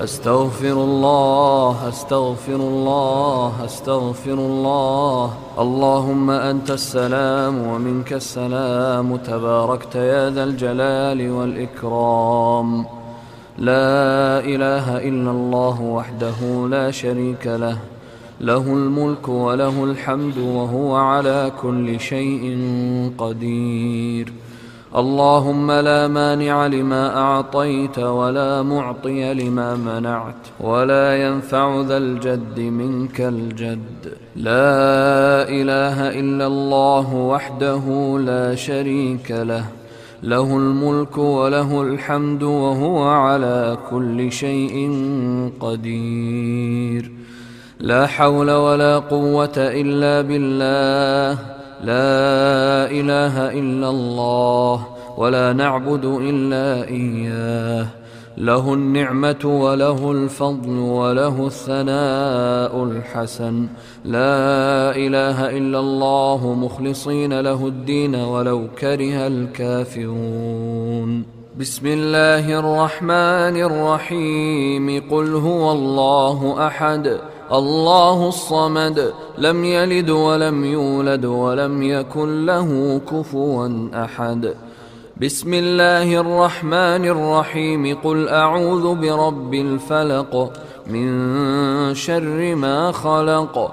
أستغفر الله أستغفر الله أستغفر الله. اللهم أنت السلام ومنك السلام. تباركت يا ذا الجلال والإكرام. لا إله إلا الله وحده لا شريك له. له الملك وله الحمد وهو على كل شيء قدير. اللهم لا مانع لما أعطيت ولا معطي لما منعت ولا ينفع ذا الجد منك الجد. لا إله إلا الله وحده لا شريك له. له الملك وله الحمد وهو على كل شيء قدير. لا حول ولا قوة إلا بالله. لا إله إلا الله ولا نعبد إلا إياه. له النعمة وله الفضل وله الثناء الحسن. لا إله إلا الله مخلصين له الدين ولو كره الكافرون. بسم الله الرحمن الرحيم. قل هو الله أحد. الله الصمد لم يلد ولم يولد ولم يكن له كفوا أحد. بسم الله الرحمن الرحيم. قل أعوذ برب الفلق من شر ما خلق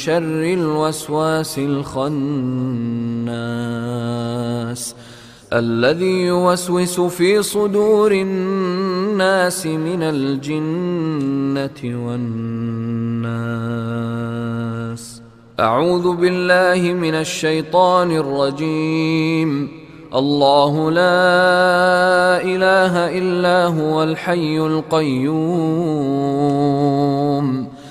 شر الوسواس الخناس الذي يوسوس في صدور الناس من الجنة والناس. أعوذ بالله من الشيطان الرجيم. الله لا إله إلا هو الحي القيوم.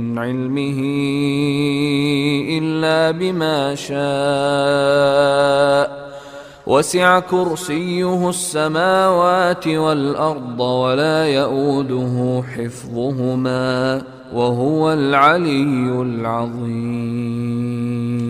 من علمه إلا بما شاء. وسع كرسيه السماوات والأرض ولا يؤوده حفظهما وهو العلي العظيم.